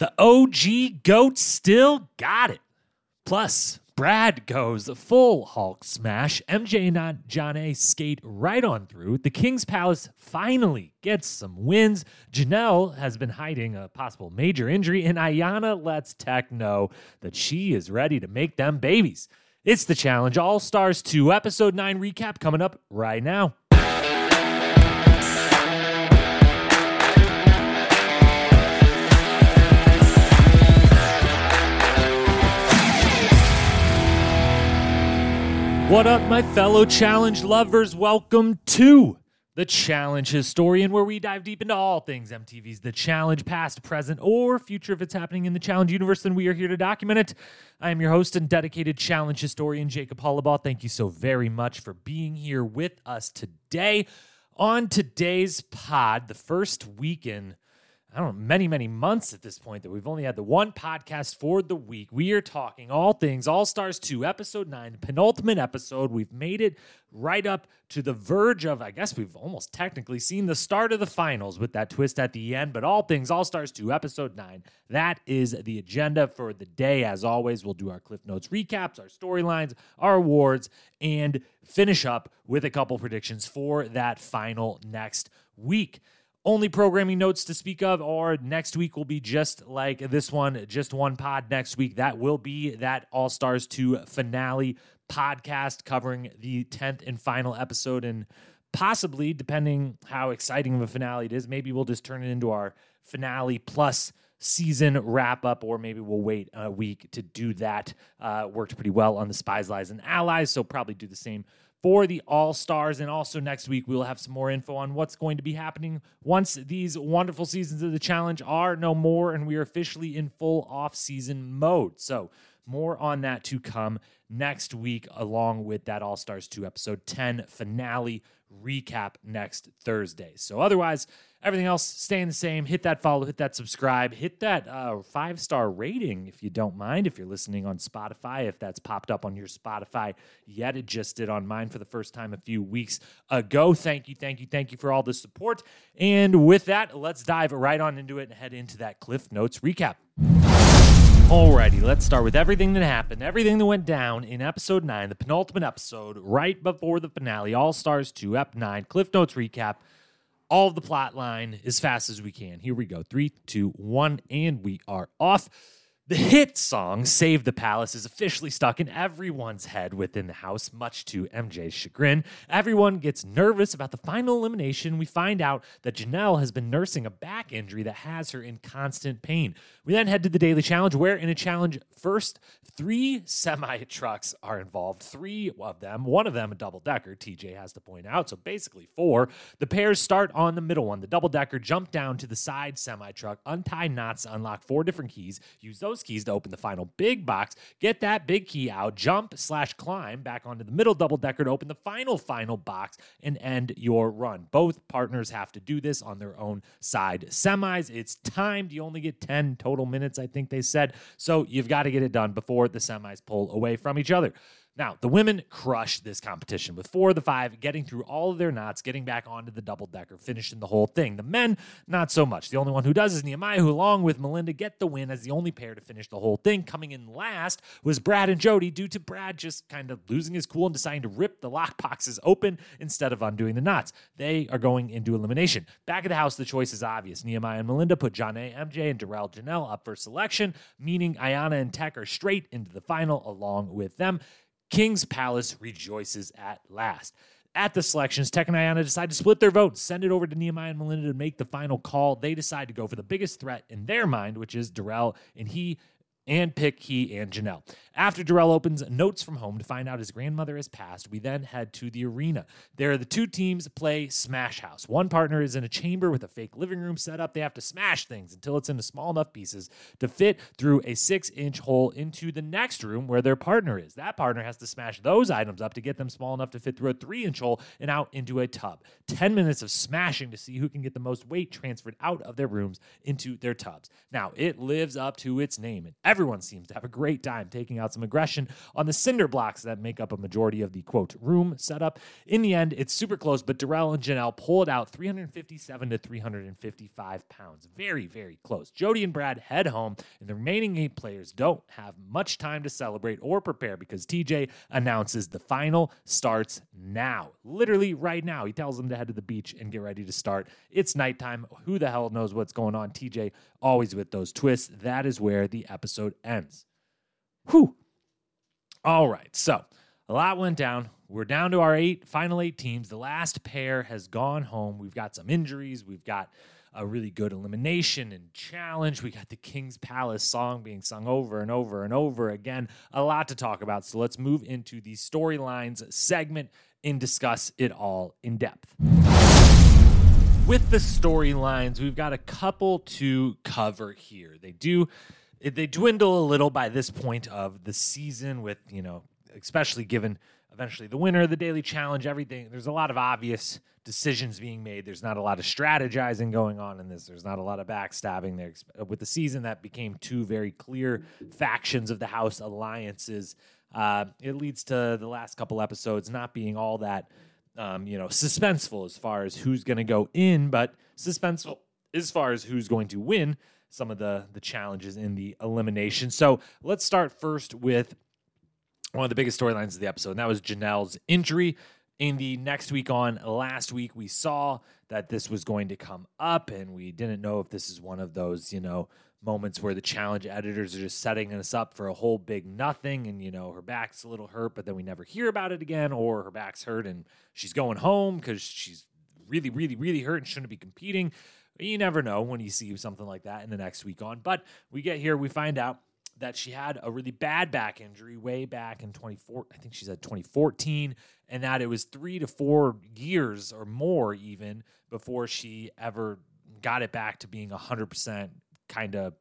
The OG GOAT still got it. Plus, Brad goes full Hulk smash. MJ and Jonna skate right on through. The King's Palace finally gets some wins. Janelle has been hiding a possible major injury, and Ayanna lets Teck know that she is ready to make them babies. It's the Challenge All Stars 2 Episode 9 recap coming up right now. What up, my fellow challenge lovers? Welcome to the Challenge Historian, where we dive deep into all things MTV's The Challenge, past, present, or future. If it's happening in the Challenge universe, then we are here to document it. I am your host and dedicated Challenge Historian, Jacob Hollabaugh. Thank you so very much for being here with us today. On today's pod, the first week in I don't know, many, many months at this point that we've only had the one podcast for the week. We are talking all things All Stars 2, episode 9, penultimate episode. We've made it right up to the verge of, I guess we've almost technically seen the start of the finals with that twist at the end. But all things All Stars 2, episode 9, that is the agenda for the day. As always, we'll do our Cliff Notes recaps, our storylines, our awards, and finish up with a couple predictions for that final next week only programming notes to speak of, are next week will be just like this one, just one pod next week. That will be that All Stars 2 finale podcast covering the 10th and final episode. And possibly, depending how exciting of a finale it is, maybe we'll just turn it into our finale plus season wrap up, or maybe we'll wait a week to do that. Uh, worked pretty well on the Spies, Lies, and Allies, so probably do the same for the All Stars. And also next week, we'll have some more info on what's going to be happening once these wonderful seasons of the challenge are no more and we are officially in full off season mode. So, more on that to come next week, along with that All Stars 2 episode 10 finale recap next Thursday. So, otherwise, Everything else staying the same. Hit that follow, hit that subscribe, hit that uh, five star rating if you don't mind. If you're listening on Spotify, if that's popped up on your Spotify yet, it just did on mine for the first time a few weeks ago. Thank you, thank you, thank you for all the support. And with that, let's dive right on into it and head into that Cliff Notes recap. Alrighty, let's start with everything that happened, everything that went down in episode 9, the penultimate episode, right before the finale, All Stars 2, Ep 9, Cliff Notes recap all the plot line as fast as we can. Here we go. Three, two, one, and we are off. The hit song Save the Palace is officially stuck in everyone's head within the house, much to MJ's chagrin. Everyone gets nervous about the final elimination. We find out that Janelle has been nursing a back injury that has her in constant pain. We then head to the Daily Challenge, where in a challenge first, three semi trucks are involved. Three of them, one of them a double decker, TJ has to point out. So basically, four. The pairs start on the middle one. The double decker jump down to the side semi truck, untie knots unlock four different keys, use those those keys to open the final big box. Get that big key out, jump slash climb back onto the middle double decker to open the final, final box and end your run. Both partners have to do this on their own side semis. It's timed. You only get 10 total minutes, I think they said. So you've got to get it done before the semis pull away from each other. Now, the women crushed this competition with four of the five getting through all of their knots, getting back onto the double decker, finishing the whole thing. The men, not so much. The only one who does is Nehemiah, who, along with Melinda, get the win as the only pair to finish the whole thing. Coming in last was Brad and Jodi, due to Brad just kind of losing his cool and deciding to rip the lock boxes open instead of undoing the knots. They are going into elimination. Back at the house, the choice is obvious. Nehemiah and Melinda put Jonna, MJ, and Darrell Janelle up for selection, meaning Ayanna and Teck are straight into the final along with them. King's Palace rejoices at last. At the selections, Teck and Ayanna decide to split their vote, send it over to Nehemiah and Melinda to make the final call. They decide to go for the biggest threat in their mind, which is Darrell, and he and pick he and Janelle. After Darrell opens notes from home to find out his grandmother has passed, we then head to the arena. There, the two teams play Smash House. One partner is in a chamber with a fake living room set up. They have to smash things until it's into small enough pieces to fit through a six inch hole into the next room where their partner is. That partner has to smash those items up to get them small enough to fit through a three inch hole and out into a tub. 10 minutes of smashing to see who can get the most weight transferred out of their rooms into their tubs. Now, it lives up to its name, and every everyone seems to have a great time taking out some aggression on the cinder blocks that make up a majority of the quote room setup. In the end, it's super close, but Darrell and Janelle pull it out 357 to 355 pounds. Very, very close. Jodi and Brad head home, and the remaining eight players don't have much time to celebrate or prepare because TJ announces the final starts now. Literally right now. He tells them to head to the beach and get ready to start. It's nighttime. Who the hell knows what's going on? TJ always with those twists. That is where the episode ends. Whew. All right. So a lot went down. We're down to our eight final eight teams. The last pair has gone home. We've got some injuries. We've got a really good elimination and challenge. We got the King's Palace song being sung over and over and over again. A lot to talk about. So let's move into the storylines segment and discuss it all in depth. With the storylines, we've got a couple to cover here. They do they dwindle a little by this point of the season with, you know, especially given eventually the winner of the daily challenge, everything. There's a lot of obvious decisions being made. There's not a lot of strategizing going on in this. There's not a lot of backstabbing there. With the season, that became two very clear factions of the House alliances. Uh, it leads to the last couple episodes not being all that, um, you know, suspenseful as far as who's going to go in, but suspenseful as far as who's going to win some of the the challenges in the elimination. So let's start first with one of the biggest storylines of the episode, and that was Janelle's injury. In the next week on last week, we saw that this was going to come up, and we didn't know if this is one of those, you know, moments where the challenge editors are just setting us up for a whole big nothing, and you know, her back's a little hurt, but then we never hear about it again, or her back's hurt and she's going home because she's really, really, really hurt and shouldn't be competing. You never know when you see something like that in the next week on. But we get here, we find out that she had a really bad back injury way back in 24 I think she said 2014 and that it was 3 to 4 years or more even before she ever got it back to being 100% kind of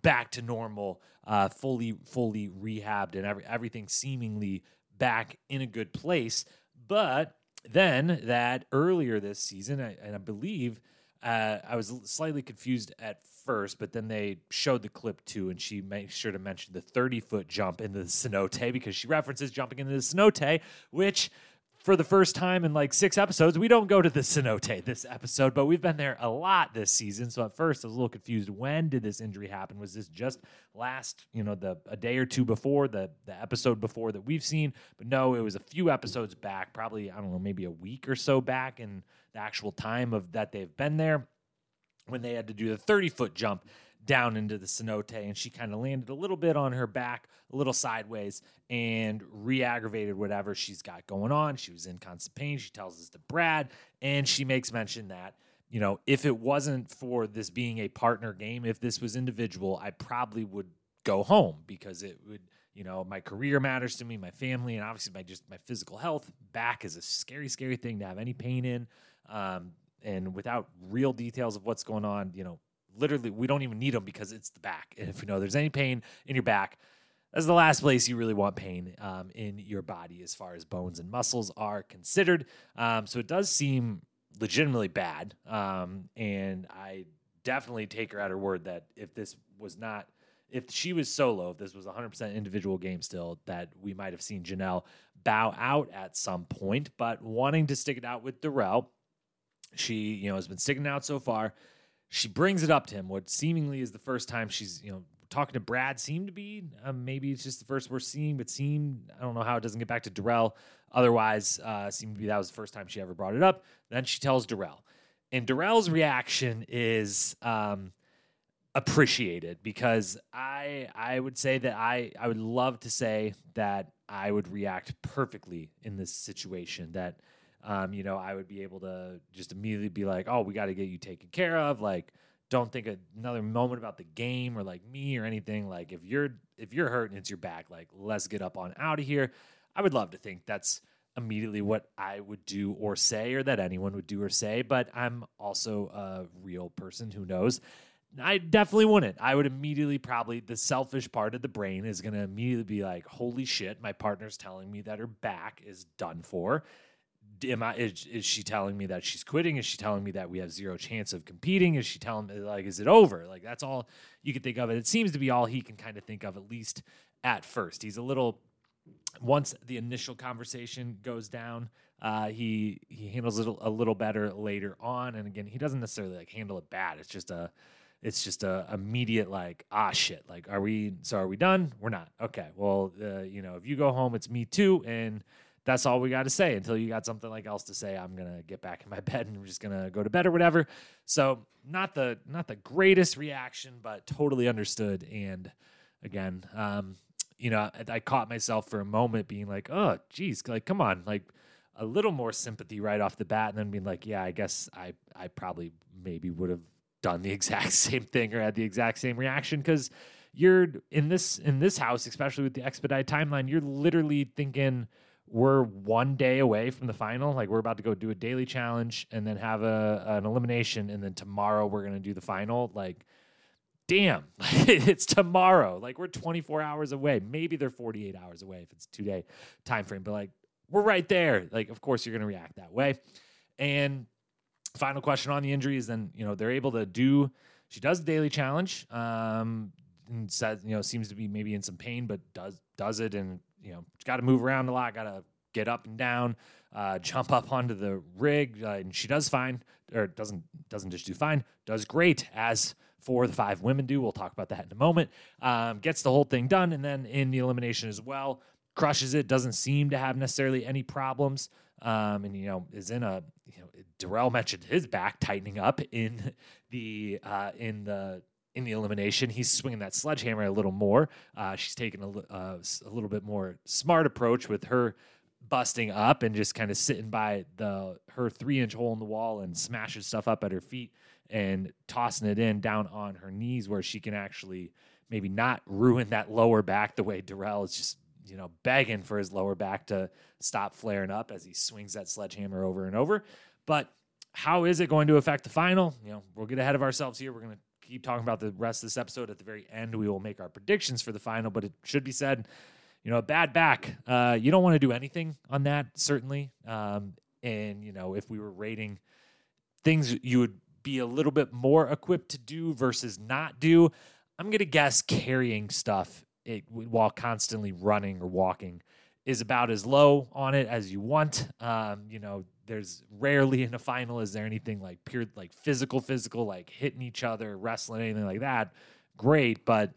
back to normal uh, fully fully rehabbed and every, everything seemingly back in a good place. But then that earlier this season I, and I believe uh, I was slightly confused at first, but then they showed the clip too, and she made sure to mention the 30 foot jump into the cenote because she references jumping into the cenote, which for the first time in like six episodes, we don't go to the cenote this episode, but we've been there a lot this season. So at first, I was a little confused. When did this injury happen? Was this just last, you know, the a day or two before the the episode before that we've seen? But no, it was a few episodes back, probably I don't know, maybe a week or so back in the actual time of that they've been there when they had to do the 30 foot jump down into the cenote and she kind of landed a little bit on her back, a little sideways, and re aggravated whatever she's got going on. She was in constant pain. She tells us to Brad, and she makes mention that, you know, if it wasn't for this being a partner game, if this was individual, I probably would go home because it would. You know, my career matters to me, my family, and obviously my just my physical health. Back is a scary, scary thing to have any pain in. Um, and without real details of what's going on, you know, literally we don't even need them because it's the back. And if you know there's any pain in your back, that's the last place you really want pain um, in your body as far as bones and muscles are considered. Um, so it does seem legitimately bad. Um, and I definitely take her at her word that if this was not, if she was solo, if this was 100% individual game still, that we might have seen Janelle bow out at some point. But wanting to stick it out with Darrell, she, you know, has been sticking out so far. She brings it up to him, what seemingly is the first time she's, you know, talking to Brad seemed to be. Um, maybe it's just the first we're seeing, but seemed, I don't know how it doesn't get back to Darrell. Otherwise, uh, seemed to be that was the first time she ever brought it up. Then she tells Darrell. And Darrell's reaction is um, appreciated because I I would say that I I would love to say that I would react perfectly in this situation that um, you know, I would be able to just immediately be like, oh, we got to get you taken care of. Like, don't think another moment about the game or like me or anything. Like, if you're if you're hurt and it's your back, like, let's get up on out of here. I would love to think that's immediately what I would do or say, or that anyone would do or say. But I'm also a real person who knows. I definitely wouldn't. I would immediately probably the selfish part of the brain is going to immediately be like, "Holy shit, my partner's telling me that her back is done for." Am I is, is she telling me that she's quitting? Is she telling me that we have zero chance of competing? Is she telling me like is it over? Like that's all you can think of it. It seems to be all he can kind of think of at least at first. He's a little once the initial conversation goes down, uh, he he handles it a little better later on. And again, he doesn't necessarily like handle it bad. It's just a it's just a immediate like ah shit like are we so are we done we're not okay well uh, you know if you go home it's me too and that's all we got to say. Until you got something like else to say i'm gonna get back in my bed and i'm just gonna go to bed or whatever. So not the not the greatest reaction but totally understood. And again um you know i, I caught myself for a moment being like oh geez like come on. Like a little more sympathy right off the bat and then being like yeah i guess i i probably maybe would have done the exact same thing or had the exact same reaction. Because you're in this in this house especially with the expedite timeline you're literally thinking we're one day away from the final. Like we're about to go do a daily challenge and then have a an elimination, and then tomorrow we're gonna do the final. Like, damn, it's tomorrow. Like we're 24 hours away. Maybe they're 48 hours away if it's two day time frame. But like we're right there. Like of course you're gonna react that way. And final question on the injuries, then you know they're able to do. She does the daily challenge. Um, and says you know seems to be maybe in some pain, but does does it and you know, got to move around a lot, got to get up and down, uh, jump up onto the rig, uh, and she does fine, or doesn't doesn't just do fine, does great as for the five women do. We'll talk about that in a moment. Um, gets the whole thing done, and then in the elimination as well, crushes it. Doesn't seem to have necessarily any problems, um, and you know is in a you know Darrell mentioned his back tightening up in the uh, in the in the elimination. He's swinging that sledgehammer a little more. Uh, she's taking a, uh, a little bit more smart approach with her busting up and just kind of sitting by the her three inch hole in the wall and smashing stuff up at her feet and tossing it in down on her knees where she can actually maybe not ruin that lower back the way Darrell is just you know begging for his lower back to stop flaring up as he swings that sledgehammer over and over. But how is it going to affect the final? You know, we'll get ahead of ourselves here. We're going to keep talking about the rest of this episode. At the very end, we will make our predictions for the final. But it should be said, you know, a bad back, uh, you don't want to do anything on that, certainly. Um, and, you know, if we were rating things you would be a little bit more equipped to do versus not do, I'm going to guess carrying stuff it, while constantly running or walking is about as low on it as you want. Um, you know, there's rarely in a final is there anything like pure like physical physical like hitting each other wrestling anything like that. Great but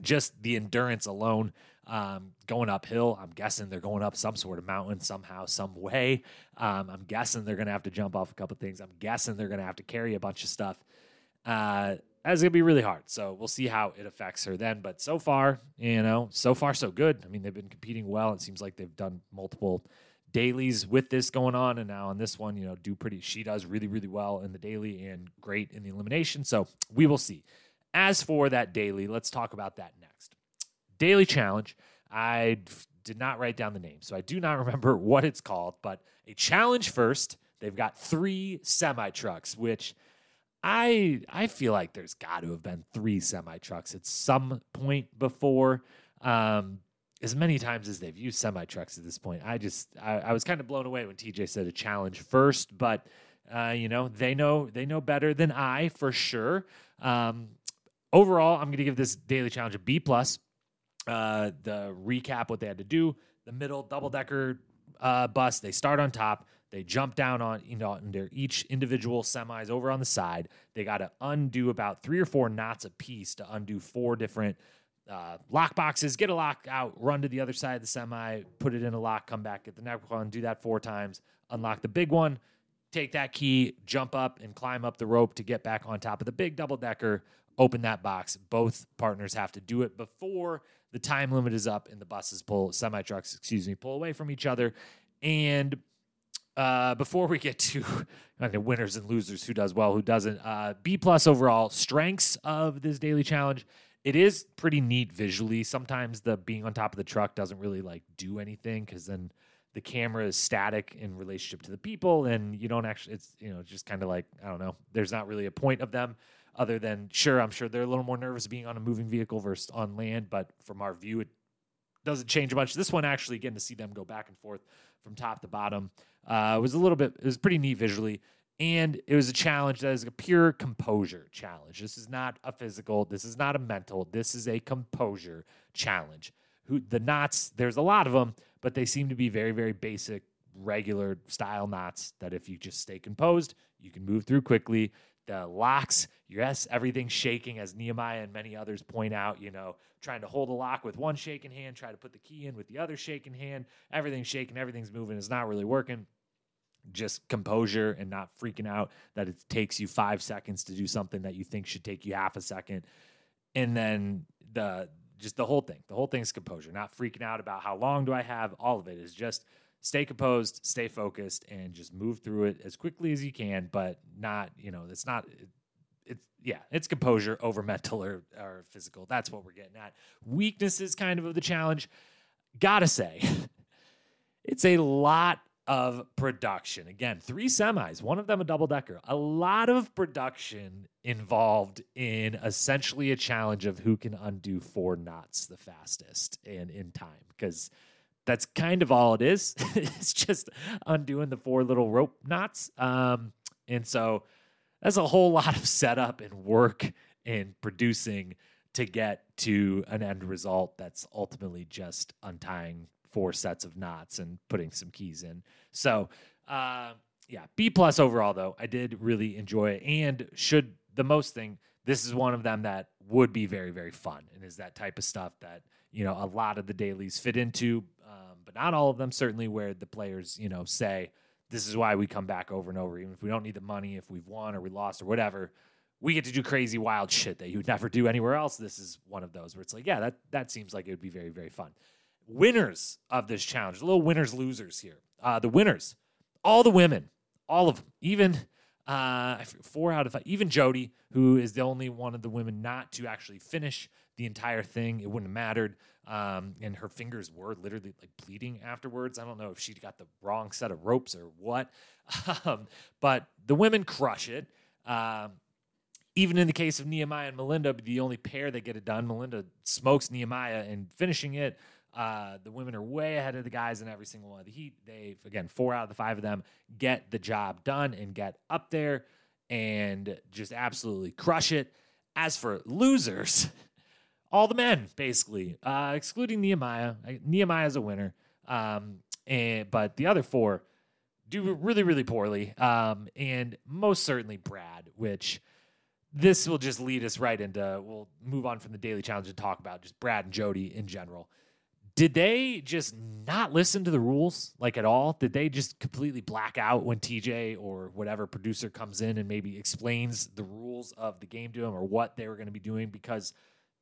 just the endurance alone um, going uphill i'm guessing they're going up some sort of mountain somehow some way. Um, i'm guessing they're going to have to jump off a couple things. I'm guessing they're going to have to carry a bunch of stuff. Uh, that's going to be really hard. So we'll see how it affects her then. But so far you know so far so good. I mean they've been competing well. It seems like they've done multiple dailies with this going on, and now on this one, you know, do pretty. She does really, really well in the daily and great in the elimination. So we will see. As for that daily, let's talk about that next. Daily challenge. I did not write down the name, so I do not remember what it's called. But a challenge first. They've got three semi trucks, which I I feel like there's got to have been three semi trucks at some point before. Um, as many times as they've used semi trucks at this point. I just I, I, was kind of blown away when TJ said a challenge first, but uh, you know they know they know better than I for sure. Um, overall, I'm going to give this daily challenge a B plus. Uh, the recap what they had to do: the middle double decker uh, bus. They start on top. They jump down on you know under each individual semis over on the side. They got to undo about three or four knots a piece to undo four different uh, lock boxes, get a lock out, run to the other side of the semi, put it in a lock, come back, get the next one, do that four times, unlock the big one, take that key, jump up and climb up the rope to get back on top of the big double decker, open that box. Both partners have to do it before the time limit is up and the buses pull, semi trucks, excuse me, pull away from each other. And uh, before we get to okay, winners and losers, who does well, who doesn't, uh, B plus overall strengths of this daily challenge it is pretty neat visually. Sometimes the being on top of the truck doesn't really like do anything because then the camera is static in relationship to the people, and you don't actually. It's you know just kind of like I don't know. There's not really a point of them other than sure I'm sure they're a little more nervous being on a moving vehicle versus on land, but from our view it doesn't change much. This one actually getting to see them go back and forth from top to bottom uh, was a little bit. It was pretty neat visually, and it was a challenge that is a pure composure challenge. This is not a physical. This is not a mental. This is a composure challenge. Who the knots? There's a lot of them, but they seem to be very very basic, regular style knots that if you just stay composed, you can move through quickly the locks, yes, everything's shaking, as Nehemiah and many others point out, you know, trying to hold a lock with one shaking hand, try to put the key in with the other shaking hand, everything's shaking, everything's moving, it's not really working. Just composure and not freaking out that it takes you five seconds to do something that you think should take you half a second. And then the just the whole thing, the whole thing's composure, not freaking out about how long do I have. All of it is just stay composed, stay focused, and just move through it as quickly as you can, but not, you know, it's not it's yeah, it's composure over mental or, or physical. That's what we're getting at. Weaknesses kind of of the challenge. Gotta say, it's a lot of production. Again, three semis, one of them a double decker. A lot of production involved in essentially a challenge of who can undo four knots the fastest and in time. Because that's kind of all it is. it's just undoing the four little rope knots. Um, and so that's a whole lot of setup and work and producing to get to an end result that's ultimately just untying four sets of knots and putting some keys in. So, uh, yeah, B plus overall though. I did really enjoy it, and should the most thing. This is one of them that would be very very fun, and is that type of stuff that you know a lot of the dailies fit into but not all of them. Certainly, where the players, you know, say this is why we come back over and over, even if we don't need the money, if we've won or we lost or whatever. We get to do crazy, wild shit that you would never do anywhere else. This is one of those where it's like, yeah, that that seems like it would be very, very fun. Winners of this challenge, a little winners, losers here. Uh, the winners, all the women, all of them, even uh, four out of five, even Jodi, who is the only one of the women not to actually finish the entire thing. It wouldn't have mattered. Um, and her fingers were literally like bleeding afterwards. I don't know if she got the wrong set of ropes or what. Um, but the women crush it. Um, even in the case of Nehemiah and Melinda, the only pair that get it done, Melinda smokes Nehemiah and finishing it. Uh, the women are way ahead of the guys in every single one of the heat. They've again, four out of the five of them get the job done and get up there and just absolutely crush it. As for losers, all the men basically, uh, excluding Nehemiah. Nehemiah is a winner, um, and but the other four do really really poorly, um, and most certainly Brad, which this will just lead us right into. We'll move on from the daily challenge and talk about just Brad and Jodi in general. Did they just not listen to the rules like at all? Did they just completely black out when TJ or whatever producer comes in and maybe explains the rules of the game to them or what they were going to be doing? Because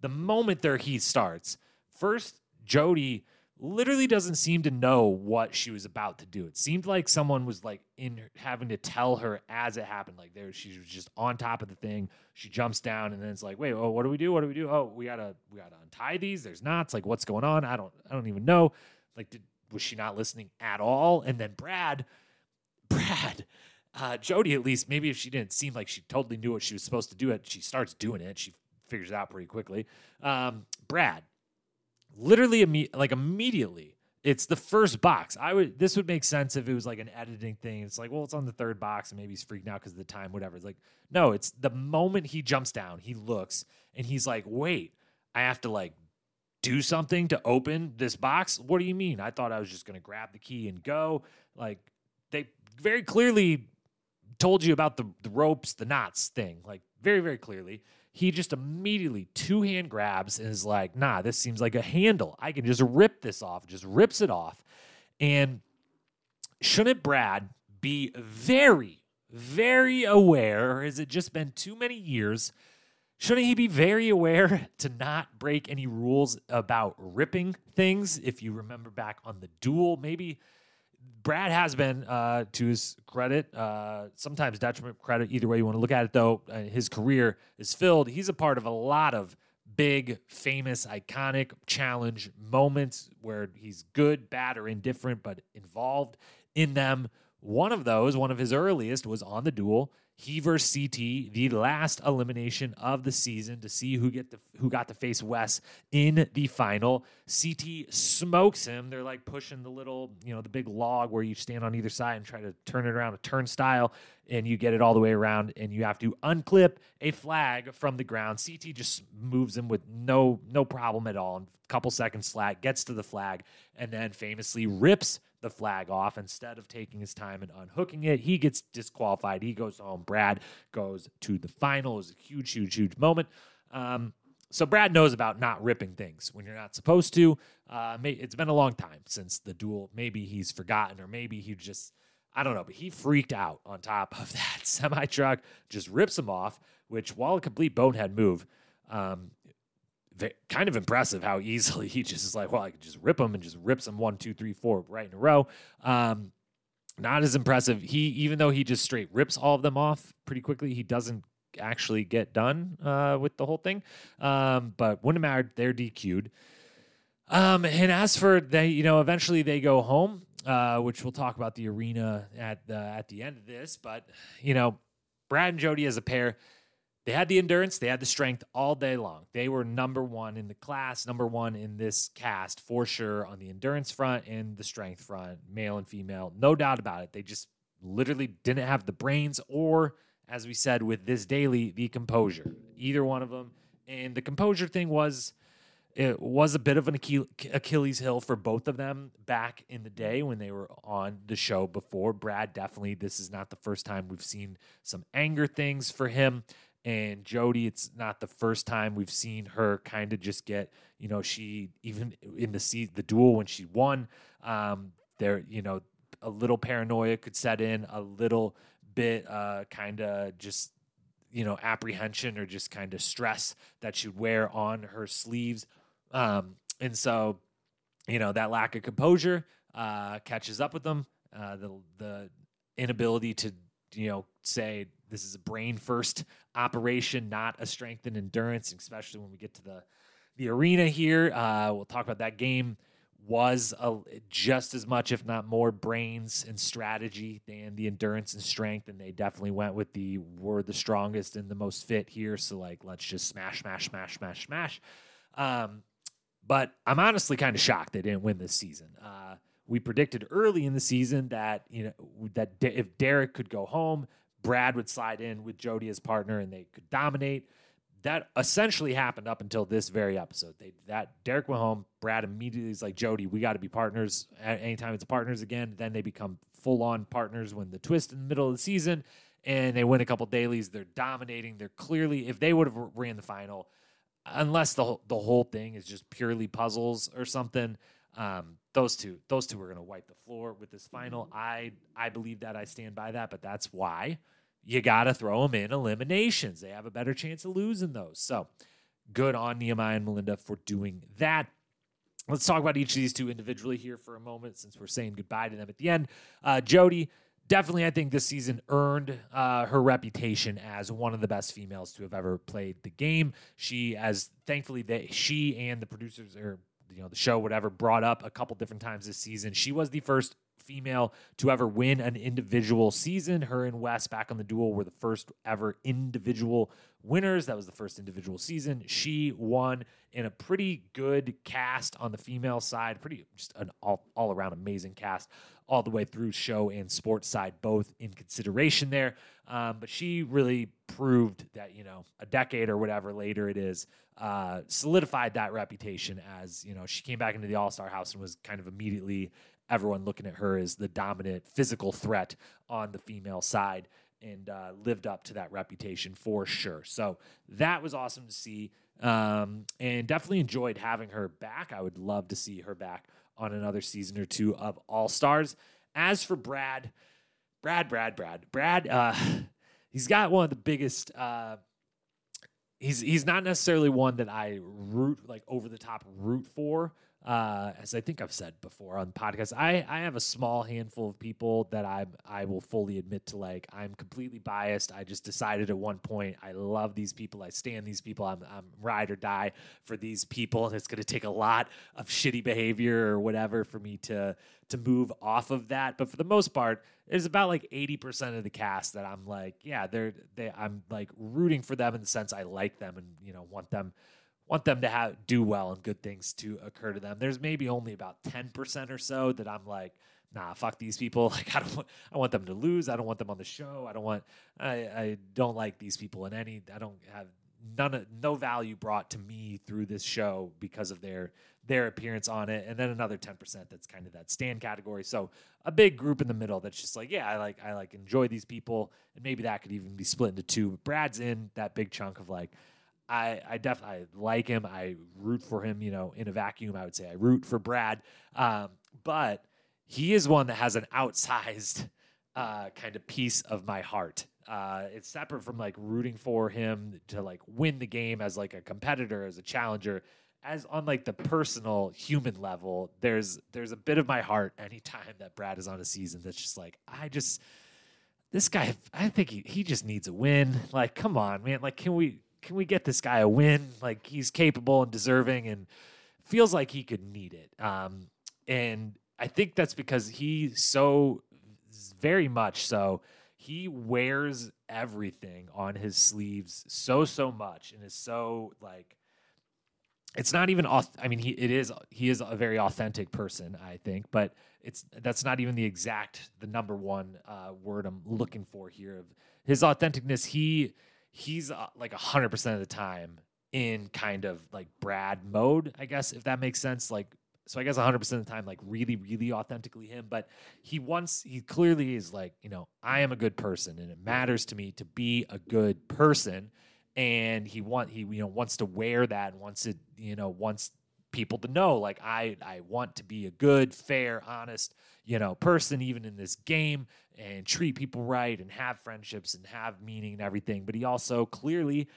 the moment their heat starts, first Jodi literally doesn't seem to know what she was about to do. It seemed like someone was like in having to tell her as it happened. Like there, she was just on top of the thing. She jumps down, and then it's like, wait, oh, what do we do? What do we do? Oh, we gotta we gotta untie these. There's knots. Like what's going on? I don't I don't even know. Like did, was she not listening at all? And then Brad, Brad. Uh, Jodi, at least, maybe if she didn't seem like she totally knew what she was supposed to do, it she starts doing it. She figures it out pretty quickly. Um, Brad, literally, imme- like immediately, it's the first box. I would this would make sense if it was like an editing thing. It's like, well, it's on the third box, and maybe he's freaking out because of the time, whatever. It's like, no, it's the moment he jumps down, he looks, and he's like, wait, I have to like do something to open this box. What do you mean? I thought I was just gonna grab the key and go. Like they very clearly told you about the, the ropes, the knots thing, like very, very clearly he just immediately two hand grabs and is like, nah, this seems like a handle. I can just rip this off, just rips it off. And shouldn't Brad be very, very aware, or has it just been too many years? Shouldn't he be very aware to not break any rules about ripping things? If you remember back on the duel, maybe Brad has been, uh, to his credit, uh, sometimes detriment credit, either way you want to look at it, though, uh, his career is filled. He's a part of a lot of big, famous, iconic challenge moments where he's good, bad, or indifferent, but involved in them. One of those, one of his earliest, was on the duel. He versus CT, the last elimination of the season to see who get the who got to face Wes in the final. CT smokes him. They're like pushing the little, you know, the big log where you stand on either side and try to turn it around a turnstile, and you get it all the way around, and you have to unclip a flag from the ground. CT just moves him with no no problem at all. In a couple seconds flat, gets to the flag, and then famously rips the flag off instead of taking his time and unhooking it. He gets disqualified. He goes home. Brad goes to the final. It was a huge, huge, huge moment. Um, so Brad knows about not ripping things when you're not supposed to. Uh, it's been a long time since the duel. Maybe he's forgotten, or maybe he just I don't know. But he freaked out on top of that semi truck, just rips him off. Which, while a complete bonehead move, um, kind of impressive how easily he just is like, well, I could just rip him and just rips him one, two, three, four right in a row. Um, not as impressive. He, even though he just straight rips all of them off pretty quickly, he doesn't actually get done uh, with the whole thing. Um, but wouldn't have mattered. They're DQ'd. Um, and as for they, you know, eventually they go home, uh, which we'll talk about the arena at the at the end of this. But you know, Brad and Jodi as a pair, they had the endurance, they had the strength all day long. They were number one in the class, number one in this cast for sure on the endurance front and the strength front, male and female. No doubt about it. They just literally didn't have the brains or, as we said with this daily, the composure. Either one of them. And the composure thing was it was a bit of an Achilles heel for both of them back in the day when they were on the show before. Brad definitely, this is not the first time we've seen some anger things for him. And Jodi, it's not the first time we've seen her kind of just get, you know, she even in the see the duel when she won, um, there, you know, a little paranoia could set in, a little bit uh, kind of just you know apprehension or just kind of stress that she'd wear on her sleeves. Um, and so you know that lack of composure uh, catches up with them uh, the the inability to you know say this is a brain first operation, not a strength and endurance, especially when we get to the the arena here. Uh, we'll talk about that game was a, just as much, if not more, brains and strategy than the endurance and strength. And they definitely went with the we're the strongest and the most fit here. So like, let's just smash, smash, smash, smash, smash. Um, but I'm honestly kind of shocked they didn't win this season. Uh, we predicted early in the season that you know that if Derek could go home, Brad would slide in with Jodi as partner and they could dominate. That essentially happened up until this very episode. They that Derek went home. Brad immediately is like, Jodi, we got to be partners. Anytime it's partners again, then they become full on partners when the twist in the middle of the season and they win a couple dailies. They're dominating. They're clearly, if they would have ran the final, unless the whole, the whole thing is just purely puzzles or something, um, those two, those two are going to wipe the floor with this final. I I believe that. I stand by that. But that's why you got to throw them in eliminations. They have a better chance of losing those. So good on Nehemiah and Melinda for doing that. Let's talk about each of these two individually here for a moment since we're saying goodbye to them at the end. Uh, Jodi, definitely, I think this season earned uh, her reputation as one of the best females to have ever played the game. She, as thankfully, that she and the producers or you know the show, whatever, brought up a couple different times this season. She was the first female to ever win an individual season. Her and Wes back on the duel were the first ever individual winners. That was the first individual season. She won in a pretty good cast on the female side, pretty just an all, all around amazing cast all the way through show and sports side, both in consideration there. Um, but she really proved that, you know, a decade or whatever later it is, uh, solidified that reputation as, you know, she came back into the All Star house and was kind of immediately everyone looking at her as the dominant physical threat on the female side and uh, lived up to that reputation for sure. So that was awesome to see. Um, and definitely enjoyed having her back. I would love to see her back on another season or two of All Stars. As for Brad, Brad, Brad, Brad, Brad, uh, he's got one of the biggest. Uh, he's he's not necessarily one that I root like over the top root for uh, as I think I've said before on podcasts, I, I have a small handful of people that I I will fully admit to like I'm completely biased. I just decided at one point I love these people, I stand these people, I'm I'm ride or die for these people, and it's going to take a lot of shitty behavior or whatever for me to to move off of that. But for the most part, it's about like 80% of the cast that I'm like, yeah, they're they I'm like rooting for them in the sense I like them and you know want them want them to have do well and good things to occur to them. There's maybe only about 10% or so that I'm like, nah, fuck these people. Like I don't want, I want them to lose. I don't want them on the show. I don't want I, I don't like these people in any I don't have none of no value brought to me through this show because of their their appearance on it. And then another 10% that's kind of that stand category. So a big group in the middle that's just like, yeah, I like I like enjoy these people. And maybe that could even be split into two. Brad's in that big chunk of like I, I definitely like him. I root for him, you know, in a vacuum. I would say I root for Brad. Um, but he is one that has an outsized uh, kind of piece of my heart. Uh, it's separate from like rooting for him to like win the game as like a competitor, as a challenger. As on like the personal human level, there's there's a bit of my heart anytime that Brad is on a season that's just like I just this guy I think he, he just needs a win. Like, come on, man. Like, can we can we get this guy a win? Like he's capable and deserving and feels like he could need it. Um, and I think that's because he so very much so he wears everything on his sleeves so so much and is so like it's not even i mean he it is he is a very authentic person i think but it's that's not even the exact the number one uh, word i'm looking for here of his authenticness he he's uh, like 100% of the time in kind of like Brad mode, I guess, if that makes sense. Like, so I guess 100% of the time, like really, really authentically him. But he wants, he clearly is like, you know, I am a good person and it matters to me to be a good person. And he want, he, you know, wants to wear that and wants to, you know, wants people to know like I I want to be a good, fair, honest, you know, person even in this game and treat people right and have friendships and have meaning and everything. But he also clearly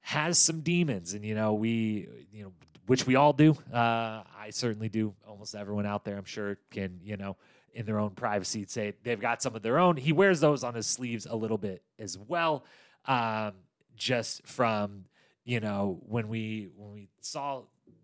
has some demons and you know, we you know, which we all do. Uh I certainly do. Almost everyone out there I'm sure can, you know, in their own privacy say they've got some of their own. He wears those on his sleeves a little bit as well. Um just from you know when we when we saw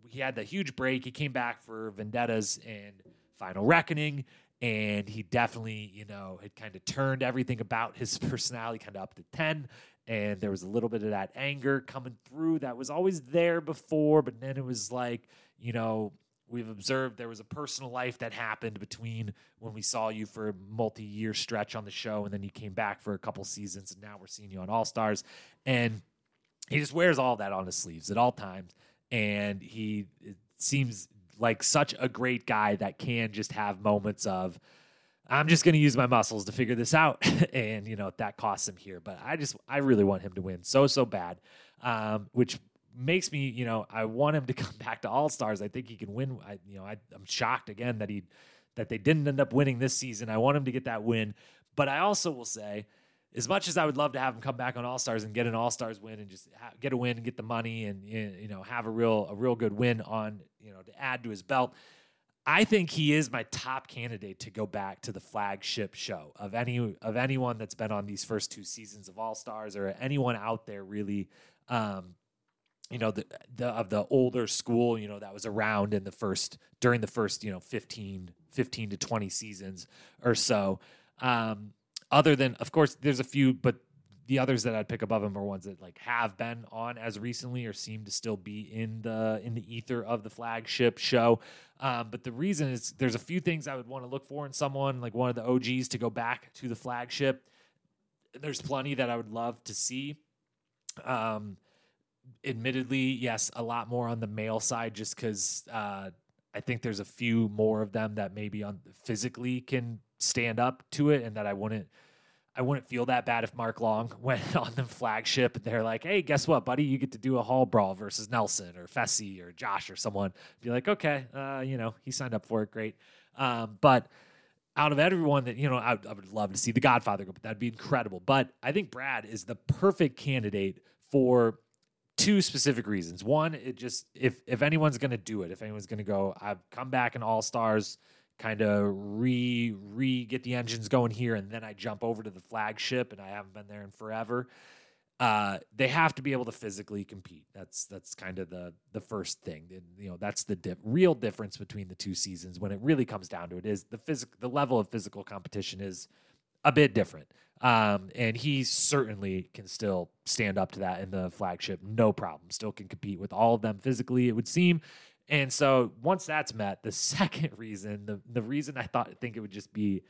he had the huge break. He came back for Vendettas and Final Reckoning, and he definitely, you know, had kind of turned everything about his personality kind of up to 10. And there was a little bit of that anger coming through that was always there before, but then it was like, you know, we've observed there was a personal life that happened between when we saw you for a multi-year stretch on the show and then you came back for a couple seasons and now we're seeing you on all stars and he just wears all that on his sleeves at all times and he seems like such a great guy that can just have moments of I'm just going to use my muscles to figure this out, and you know that costs him here. But I just I really want him to win so so bad, um, which makes me you know I want him to come back to All Stars. I think he can win. I you know I, I'm shocked again that he that they didn't end up winning this season. I want him to get that win, but I also will say as much as I would love to have him come back on All Stars and get an All Stars win and just ha- get a win and get the money and you know have a real a real good win on you know to add to his belt, I think he is my top candidate to go back to the flagship show of any of anyone that's been on these first two seasons of All Stars or anyone out there really. Um, you know the, the of the older school you know that was around in the first during the first you know 15 15 to 20 seasons or so um other than of course there's a few but the others that I'd pick above him are ones that like have been on as recently or seem to still be in the in the ether of the flagship show. Um, but the reason is there's a few things I would want to look for in someone like one of the OGs to go back to the flagship. There's plenty that I would love to see. Um, admittedly, yes, a lot more on the male side, just because uh, I think there's a few more of them that maybe on physically can stand up to it, and that I wouldn't. I wouldn't feel that bad if Mark Long went on the flagship and they're like, "Hey, guess what, buddy? You get to do a hall brawl versus Nelson or Fessy or Josh or someone." Be like, "Okay, uh, you know, he signed up for it, great." Um, but out of everyone that you know, I, I, would love to see the Godfather go, but that'd be incredible. But I think Brad is the perfect candidate for two specific reasons. One, it just if if anyone's going to do it, if anyone's going to go, I've come back in All Stars, kind of re re get the engines going here, and then I jump over to the flagship, and I haven't been there in forever. Uh, they have to be able to physically compete. That's that's kind of the the first thing. And, you know, that's the dif- real difference between the two seasons. When it really comes down to it, is the physical the level of physical competition is a bit different. Um, and he certainly can still stand up to that in the flagship, no problem. Still can compete with all of them physically, it would seem. And so once that's met, the second reason, the the reason I thought think it would just be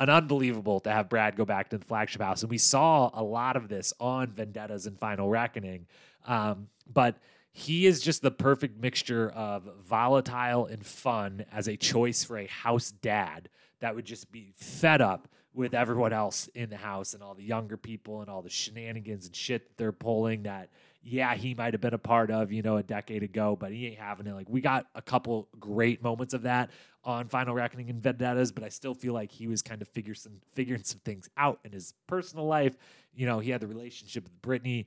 an unbelievable to have Brad go back to the flagship house. And we saw a lot of this on Vendettas and Final Reckoning. Um, but he is just the perfect mixture of volatile and fun as a choice for a house dad that would just be fed up with everyone else in the house and all the younger people and all the shenanigans and shit that they're pulling that yeah he might have been a part of you know a decade ago but he ain't having it. Like we got a couple great moments of that on final reckoning and vendettas but i still feel like he was kind of figure some, figuring some things out in his personal life. You know he had the relationship with brittany.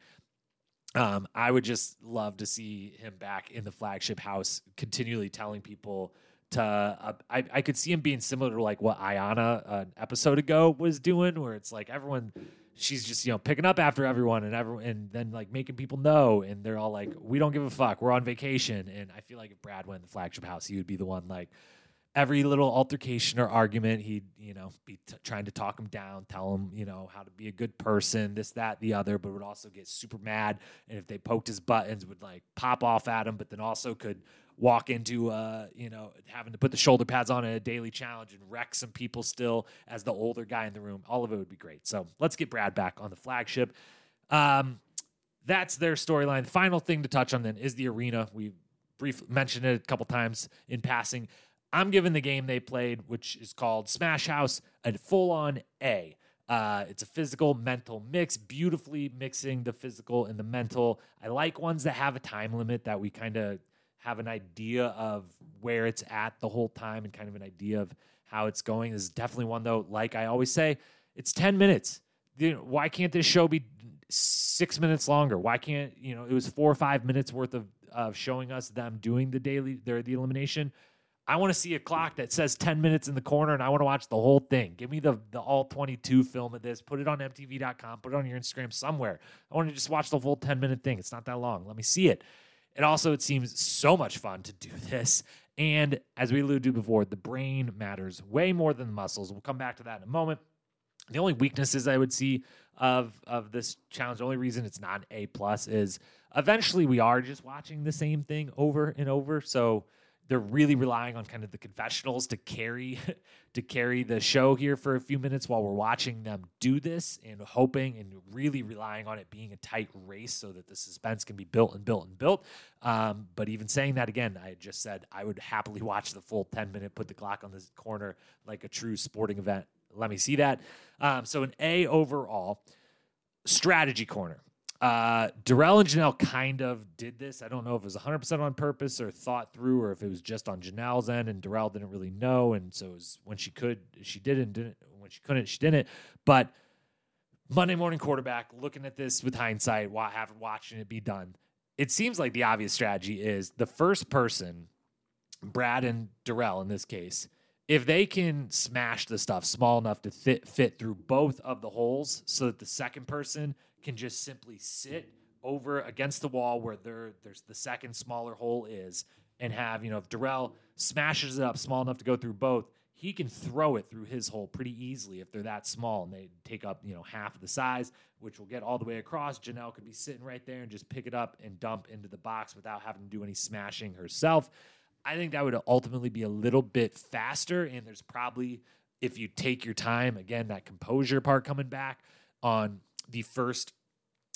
Um, i would just love to see him back in the flagship house continually telling people to uh, I, I could see him being similar to like what Ayanna an episode ago was doing, where it's like everyone she's just you know picking up after everyone and everyone and then like making people know and they're all like we don't give a fuck. We're on vacation. And I feel like if Brad went to the flagship house he would be the one like every little altercation or argument he'd you know be t- trying to talk him down tell him you know how to be a good person this that the other but would also get super mad and if they poked his buttons would like pop off at him but then also could walk into uh, you know having to put the shoulder pads on in a daily challenge and wreck some people still as the older guy in the room. All of it would be great. So let's get Brad back on the flagship. Um, that's their storyline. Final thing to touch on then is the arena. We briefly mentioned it a couple times in passing. I'm giving the game they played, which is called Smash House, a full on A. Uh, it's a physical mental mix, beautifully mixing the physical and the mental. I like ones that have a time limit that we kind of have an idea of where it's at the whole time and kind of an idea of how it's going. This is definitely one though. Like I always say, it's ten minutes. Why can't this show be six minutes longer? Why can't you know it was four or five minutes worth of of showing us them doing the daily their the elimination. I want to see a clock that says 10 minutes in the corner and I want to watch the whole thing. Give me the, the all 22 film of this. Put it on MTV.com. Put it on your Instagram somewhere. I want to just watch the full 10 minute thing. It's not that long. Let me see it. It also it seems so much fun to do this. And as we alluded to before, the brain matters way more than the muscles. We'll come back to that in a moment. The only weaknesses I would see of of this challenge, the only reason it's not an A plus is eventually we are just watching the same thing over and over. So they're really relying on kind of the confessionals to carry to carry the show here for a few minutes while we're watching them do this and hoping and really relying on it being a tight race so that the suspense can be built and built and built. Um, but even saying that again, I just said I would happily watch the full 10 minute, put the clock on the corner like a true sporting event. Let me see that. Um, so an A overall strategy corner. Uh, Darrell and Janelle kind of did this. I don't know if it was 100% on purpose or thought through, or if it was just on Janelle's end, and Darrell didn't really know. And so was when she could, she did and didn't. When she couldn't, she didn't. But Monday morning quarterback, looking at this with hindsight, having watching it be done, it seems like the obvious strategy is the first person, Brad and Darrell in this case, if they can smash the stuff small enough to fit fit through both of the holes, so that the second person can just simply sit over against the wall where there there's the second smaller hole is and have, you know, if Darrell smashes it up small enough to go through both, he can throw it through his hole pretty easily if they're that small and they take up, you know, half of the size, which will get all the way across. Janelle could be sitting right there and just pick it up and dump into the box without having to do any smashing herself. I think that would ultimately be a little bit faster. And there's probably, if you take your time, again, that composure part coming back on the first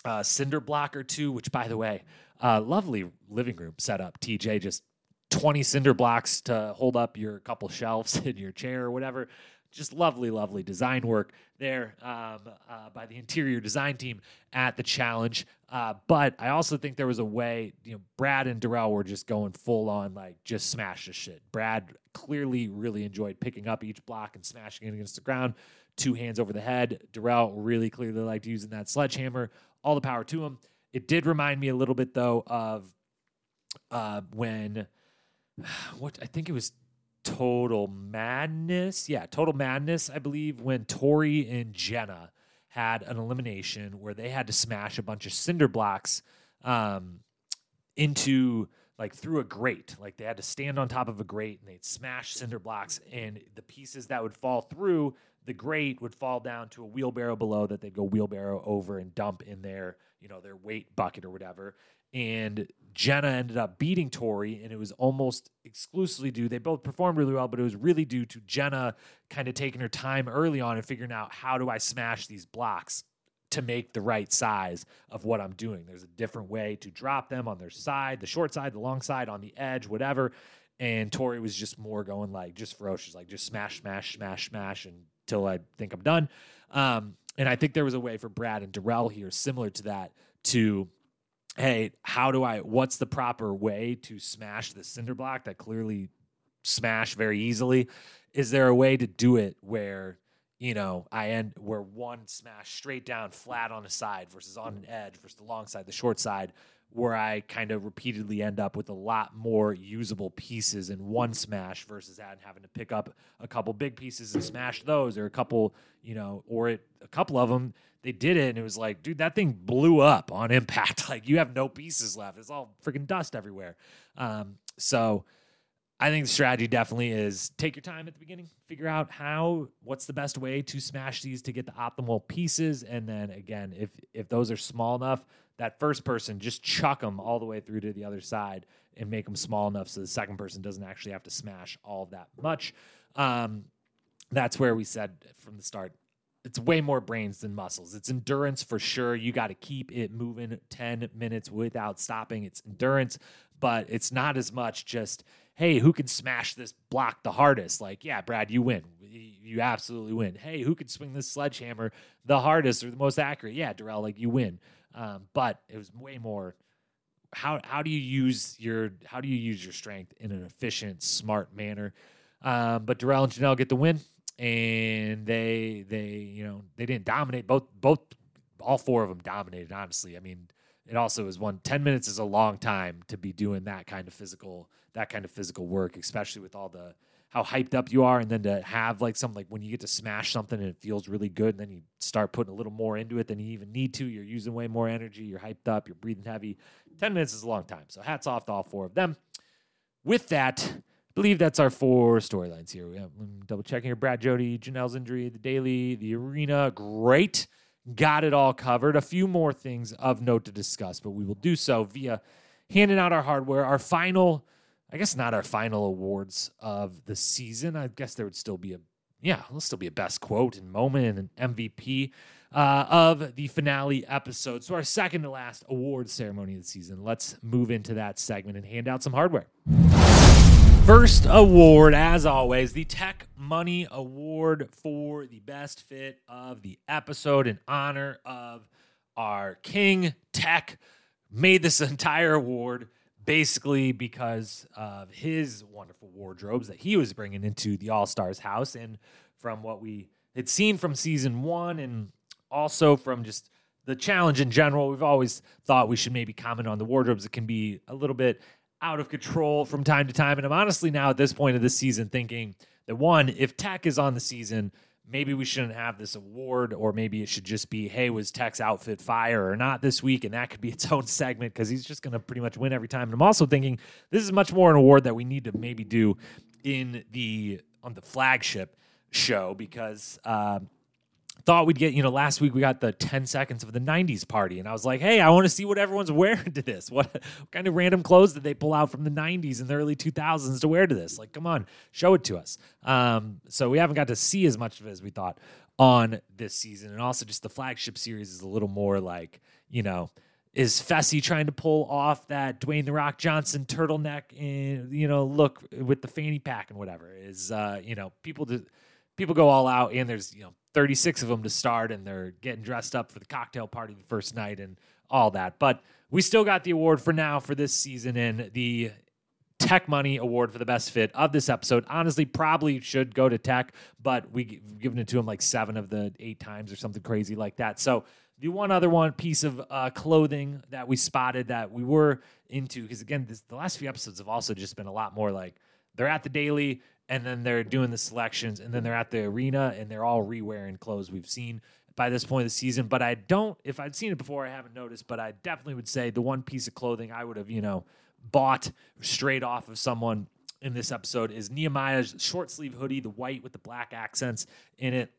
uh, cinder block or two, which, by the way, uh, lovely living room setup. TJ just 20 cinder blocks to hold up your couple shelves in your chair or whatever. Just lovely, lovely design work there um, uh, by the interior design team at the challenge. Uh, but I also think there was a way, you know, Brad and Darrell were just going full on, like, just smash the shit. Brad clearly really enjoyed picking up each block and smashing it against the ground two hands over the head. Darrell really clearly liked using that sledgehammer. All the power to him. It did remind me a little bit though of uh, when what I think it was Total Madness. Yeah, Total Madness, I believe, when Tori and Jenna had an elimination where they had to smash a bunch of cinder blocks um, into like through a grate. Like they had to stand on top of a grate and they'd smash cinder blocks, and the pieces that would fall through the grate would fall down to a wheelbarrow below that they'd go wheelbarrow over and dump in their, you know, their weight bucket or whatever. And Jenna ended up beating Tori, and it was almost exclusively due. They both performed really well, but it was really due to Jenna kind of taking her time early on and figuring out how do I smash these blocks to make the right size of what I'm doing. There's a different way to drop them on their side, the short side, the long side, on the edge, whatever. And Tori was just more going like just ferocious, like just smash, smash, smash, smash until I think I'm done. Um, and I think there was a way for Brad and Darrell here, similar to that, to hey, how do I, what's the proper way to smash the cinder block that clearly smash very easily? Is there a way to do it where, you know, I end where one smash straight down flat on a side versus on an edge versus the long side, the short side, where I kind of repeatedly end up with a lot more usable pieces in one smash versus that and having to pick up a couple big pieces and smash those, or a couple, you know, or it, a couple of them they did it and it was like, dude, that thing blew up on impact. Like you have no pieces left. It's all freaking dust everywhere. Um, so I think the strategy definitely is take your time at the beginning, figure out how, what's the best way to smash these to get the optimal pieces, and then again, if if those are small enough, that first person just chuck them all the way through to the other side and make them small enough so the second person doesn't actually have to smash all that much. Um, that's where we said from the start it's way more brains than muscles. It's endurance for sure. You got to keep it moving 10 minutes without stopping. It's endurance, but it's not as much just, hey, who can smash this block the hardest? Like, yeah, Brad, you win. You absolutely win. Hey, who can swing this sledgehammer the hardest or the most accurate? Yeah, Darrell, like you win. Um, but it was way more. How how do you use your how do you use your strength in an efficient, smart manner? Um, but Darrell and Janelle get the win and they they you know they didn't dominate both both all four of them dominated honestly i mean it also is one 10 minutes is a long time to be doing that kind of physical that kind of physical work especially with all the how hyped up you are and then to have like something like when you get to smash something and it feels really good and then you start putting a little more into it than you even need to you're using way more energy you're hyped up you're breathing heavy 10 minutes is a long time so hats off to all four of them with that I believe that's our four storylines here. We have double checking here. Brad Jodi, Janelle's injury, the daily, the arena. Great. Got it all covered. A few more things of note to discuss, but we will do so via handing out our hardware. Our final, I guess not our final awards of the season. I guess there would still be a yeah, there'll still be a best quote and moment and an MVP uh, of the finale episode. So our second to last award ceremony of the season. Let's move into that segment and hand out some hardware. First award, as always, the Teck Money Award for the best fit of the episode in honor of our King Teck. Made this entire award basically because of his wonderful wardrobes that he was bringing into the All Stars house. And from what we had seen from season one and also from just the challenge in general, we've always thought we should maybe comment on the wardrobes that can be a little bit out of control from time to time. And I'm honestly now at this point of the season thinking that one, if Teck is on the season, maybe we shouldn't have this award, or maybe it should just be, hey, was Teck's outfit fire or not this week? And that could be its own segment because he's just going to pretty much win every time. And I'm also thinking this is much more an award that we need to maybe do in the on the flagship show because uh, thought we'd get, you know, last week we got the 10 seconds of the 90s party. And I was like, hey, I want to see what everyone's wearing to this. What, what, kind of random clothes did they pull out from the 90s and the early 2000s to wear to this? Like, come on, show it to us. Um, so we haven't got to see as much of it as we thought on this season. And also, just the flagship series is a little more like, you know, is Fessy trying to pull off that Dwayne the Rock Johnson turtleneck and you know look with the fanny pack and whatever is uh you know people do, people go all out and there's you know 36 of them to start and they're getting dressed up for the cocktail party the first night and all that. But we still got the award for now for this season and the Teck Money Award for the best fit of this episode. Honestly, probably should go to Teck, but we've given it to him like seven of the eight times or something crazy like that. So The one other one piece of uh, clothing that we spotted that we were into, because again, this, the last few episodes have also just been a lot more like they're at the daily and then they're doing the selections and then they're at the arena and they're all re-wearing clothes we've seen by this point of the season. But I don't, if I'd seen it before, I haven't noticed. But I definitely would say the one piece of clothing I would have, you know, bought straight off of someone in this episode is Nehemiah's short sleeve hoodie, the white with the black accents in it.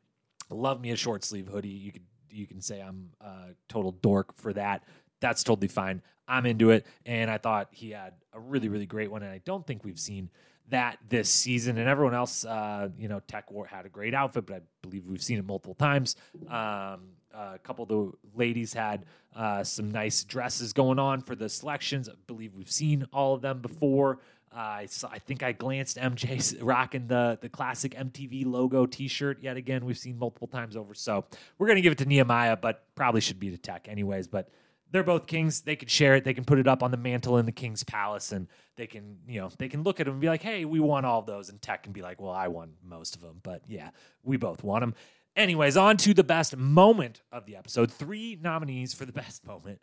Love me a short sleeve hoodie. You could you can say I'm a total dork for that. That's totally fine. I'm into it, and I thought he had a really really great one, and I don't think we've seen that this season. And everyone else, uh, you know, Teck War had a great outfit, but I believe we've seen it multiple times. Um, a couple of the ladies had uh, some nice dresses going on for the selections. I believe we've seen all of them before. Uh, I, saw, I think I glanced MJ rocking the the classic MTV logo T-shirt yet again. We've seen multiple times over, so we're gonna give it to Nehemiah, but probably should be to Teck anyways. But they're both kings. They can share it. They can put it up on the mantle in the king's palace, and they can you know they can look at them and be like, "Hey, we won all those," and Teck can be like, "Well, I won most of them, but yeah, we both won them." Anyways, on to the best moment of the episode. Three nominees for the best moment.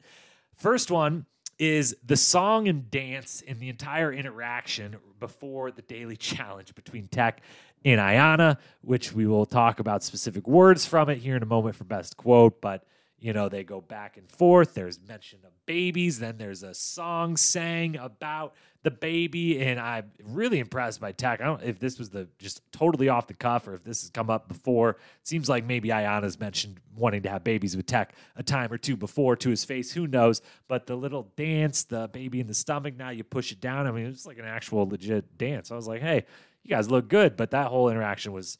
First one is the song and dance in the entire interaction before the daily challenge between Teck and Ayanna, which we will talk about specific words from it here in a moment for best quote. But you know, they go back and forth. There's mention of babies. Then there's a song sang about the baby. And I'm really impressed by Teck. I don't if this was the just totally off the cuff or if this has come up before. It seems like maybe Ayanna's mentioned wanting to have babies with Teck a time or two before to his face. Who knows? But the little dance, the baby in the stomach, now you push it down. I mean, it's like an actual legit dance. I was like, hey, you guys look good. But that whole interaction was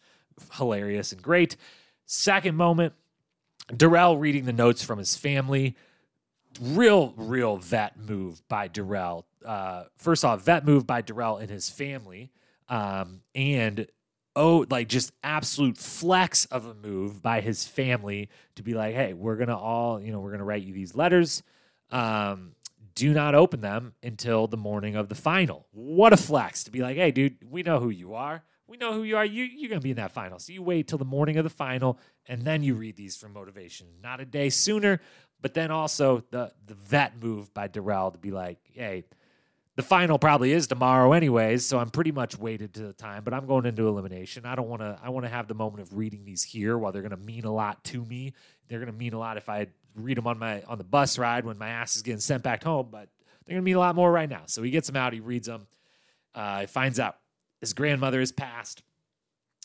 hilarious and great. Second moment, Darrell reading the notes from his family. Real, real vet move by Darrell. Uh, first off, vet move by Darrell and his family. Um, and oh, like just absolute flex of a move by his family to be like, hey, we're gonna all, you know, we're gonna write you these letters. Um, do not open them until the morning of the final. What a flex to be like, hey, dude, we know who you are we know who you are. You, you're going to be in that final. So you wait till the morning of the final, and then you read these for motivation. Not a day sooner, but then also the the vet move by Darrell to be like, hey, the final probably is tomorrow anyways, so I'm pretty much weighted to the time, but I'm going into elimination. I don't want to I want to have the moment of reading these here while they're going to mean a lot to me. They're going to mean a lot if I read them on my on the bus ride when my ass is getting sent back home, but they're to mean a lot more right now. So he gets them out, he reads them. Uh, he finds out his grandmother has passed.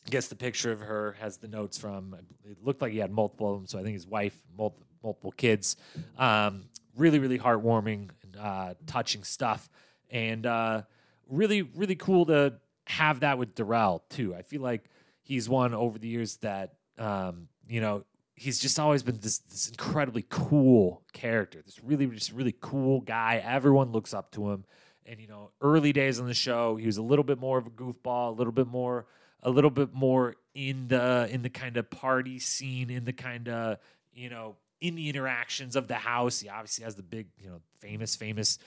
Gets the picture of her, has the notes from. It looked like he had multiple of them, so I think his wife, multiple, multiple kids. Um, really, really heartwarming, uh, touching stuff, and uh, really, really cool to have that with Darrell too. I feel like he's one over the years that um, you know he's just always been this, this incredibly cool character, this really, just really cool guy. Everyone looks up to him. And you know early days on the show he was a little bit more of a goofball a little bit more a little bit more in the in the kind of party scene in the kind of you know in the interactions of the house. He obviously has the big you know famous famous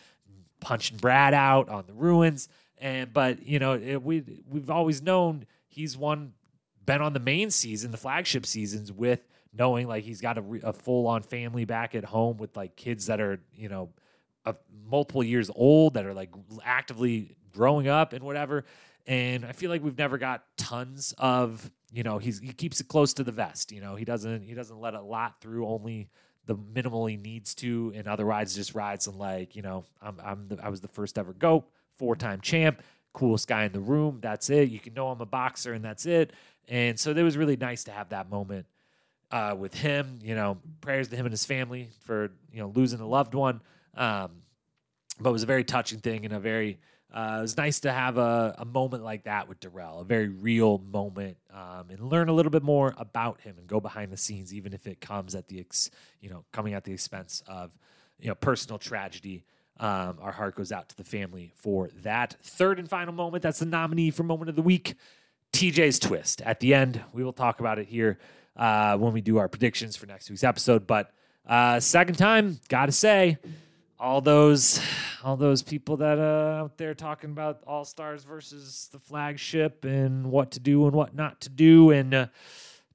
punching brad out on the ruins. And but you know it, we we've always known he's one been on the main season the flagship seasons with knowing like he's got a, a full on family back at home with like kids that are you know multiple years old that are like actively growing up and whatever. And I feel like we've never got tons of, you know, he's he keeps it close to the vest. You know, he doesn't he doesn't let a lot through, only the minimal he needs to, and otherwise just rides and like, you know, I'm I'm the, I was the first ever goat, four time champ, coolest guy in the room. That's it. You can know I'm a boxer, and that's it. And so it was really nice to have that moment uh, with him. You know, prayers to him and his family for you know losing a loved one. Um, but it was a very touching thing and a very uh, it was nice to have a, a moment like that with Darrell, a very real moment, um, and learn a little bit more about him and go behind the scenes, even if it comes at the ex, you know coming at the expense of you know personal tragedy. Um, our heart goes out to the family for that third and final moment. That's the nominee for moment of the week. TJ's twist at the end. We will talk about it here uh, when we do our predictions for next week's episode. But uh, second time, gotta say all those all those people that uh, out there talking about all stars versus the flagship and what to do and what not to do and uh,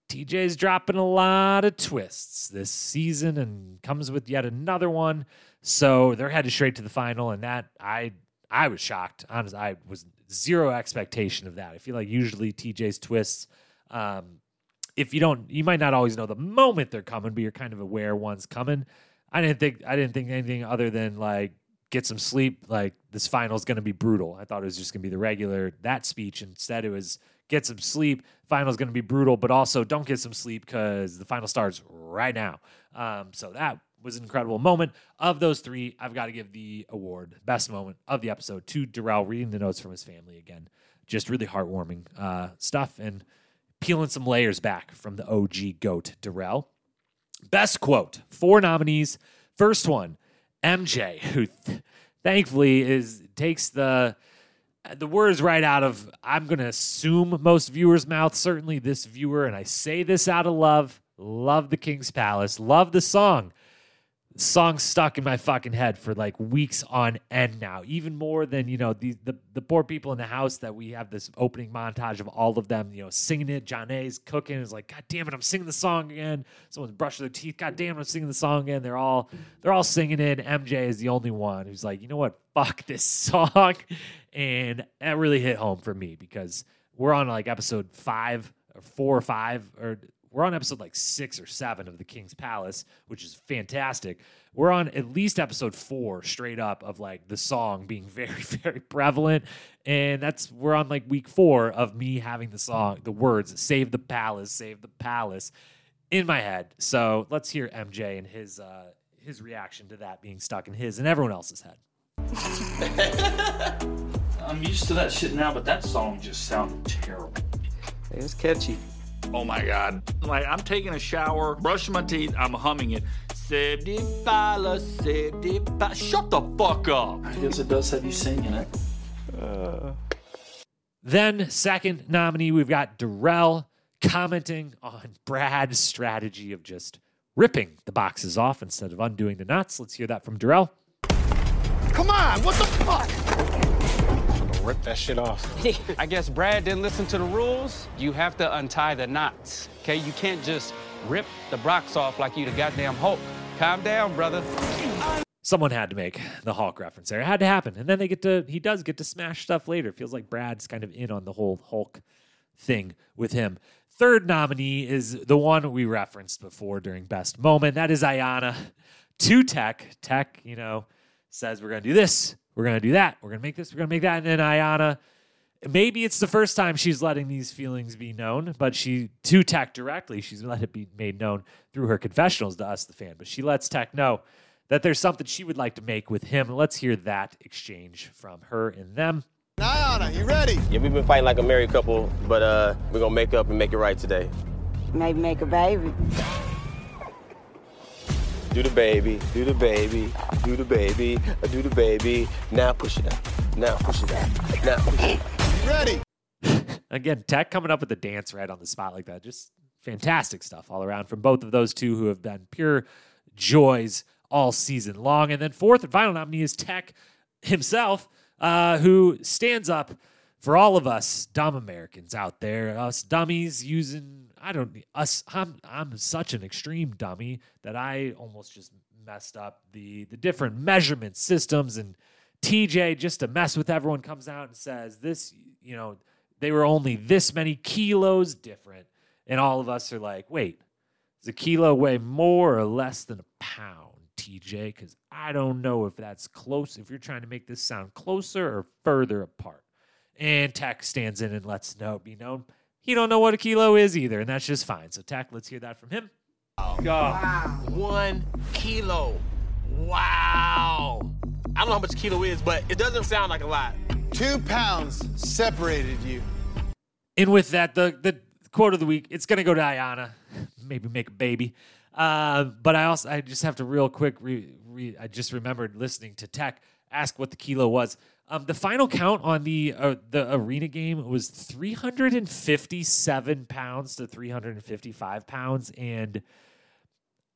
TJ's dropping a lot of twists this season and comes with yet another one. So they're headed straight to the final, and that I I was shocked. Honestly, I was zero expectation of that. I feel like usually TJ's twists, um, if you don't, you might not always know the moment they're coming, but you're kind of aware one's coming. I didn't think I didn't think anything other than like get some sleep. Like this final is going to be brutal. I thought it was just going to be the regular that speech. Instead, it was get some sleep. Final is going to be brutal, but also don't get some sleep because the final starts right now. Um, so that was an incredible moment. Of those three, I've got to give the award, best moment of the episode, to Darrell reading the notes from his family again. Just really heartwarming uh, stuff and peeling some layers back from the OG GOAT, Darrell. Best quote, four nominees. First one, MJ, who th- thankfully is takes the the words right out of I'm going to assume most viewers' mouth. Certainly, this viewer, and I say this out of love. Love the King's Palace. Love the song song stuck in my fucking head for like weeks on end now. Even more than you know the, the the poor people in the house that we have this opening montage of all of them you know singing it. Jonna's cooking. Is like god damn it i'm singing the song again. Someone's brushing their teeth. God damn it i'm singing the song again. They're all they're all singing it. Mj is the only one who's like you know what? Fuck this song. And that really hit home for me because we're on like episode five or four or five or we're on episode like six or seven of The King's Palace, which is fantastic. We're on at least episode four straight up of like the song being very, very prevalent. And that's, we're on like week four of me having the song, the words, save the palace, save the palace in my head. So let's hear MJ and his, uh, his reaction to that being stuck in his and everyone else's head. I'm used to that shit now, but that song just sounded terrible. It was catchy. Oh my god. Like I'm taking a shower, brushing my teeth, I'm humming it. Save the palace, save the palace. Shut the fuck up. I guess it does have you singing it. Uh. Then, second nominee, we've got Darrell commenting on Brad's strategy of just ripping the boxes off instead of undoing the knots. Let's hear that from Darrell. Come on, what the fuck? Rip that shit off. I guess Brad didn't listen to the rules. You have to untie the knots, okay? You can't just rip the box off like you the goddamn Hulk. Calm down, brother. Someone had to make the Hulk reference there. It had to happen. And then they get to, he does get to smash stuff later. It feels like Brad's kind of in on the whole Hulk thing with him. Third nominee is the one we referenced before during Best Moment. That is Ayanna to Teck. Teck, you know, says we're going to do this we're gonna do that. We're gonna make this. We're gonna make that. And then Ayanna, maybe it's the first time she's letting these feelings be known, but she to Teck directly, she's let it be made known through her confessionals to us, the fan. But she lets Teck know that there's something she would like to make with him. Let's hear that exchange from her and them. Ayanna, you ready? Yeah, we've been fighting like a married couple, but uh, we're gonna make up and make it right today. Maybe make a baby. Do the baby, do the baby, do the baby, do the baby. Now push it out. Now push it out. Now push it out. Ready. Again, Teck coming up with a dance right on the spot like that. Just fantastic stuff all around from both of those two who have been pure joys all season long. And then fourth and final nominee is Teck himself, uh, who stands up for all of us dumb Americans out there, us dummies using I don't us I'm I'm such an extreme dummy that I almost just messed up the the different measurement systems and TJ just to mess with everyone comes out and says this you know they were only this many kilos different. And all of us are like wait does a kilo weigh more or less than a pound TJ cuz I don't know if that's close if you're trying to make this sound closer or further apart. And Teck stands in and lets know be known he don't know what a kilo is either, and that's just fine. So, Teck, let's hear that from him. God. Wow. One kilo. Wow. I don't know how much a kilo is, but it doesn't sound like a lot. Two pounds separated you. And with that, the the quote of the week, it's gonna go to Ayanna. Maybe make a baby. Uh, but I also I just have to real quick re, re, I just remembered listening to Teck ask what the kilo was. Um, the final count on the uh, the arena game was 357 pounds to 355 pounds, and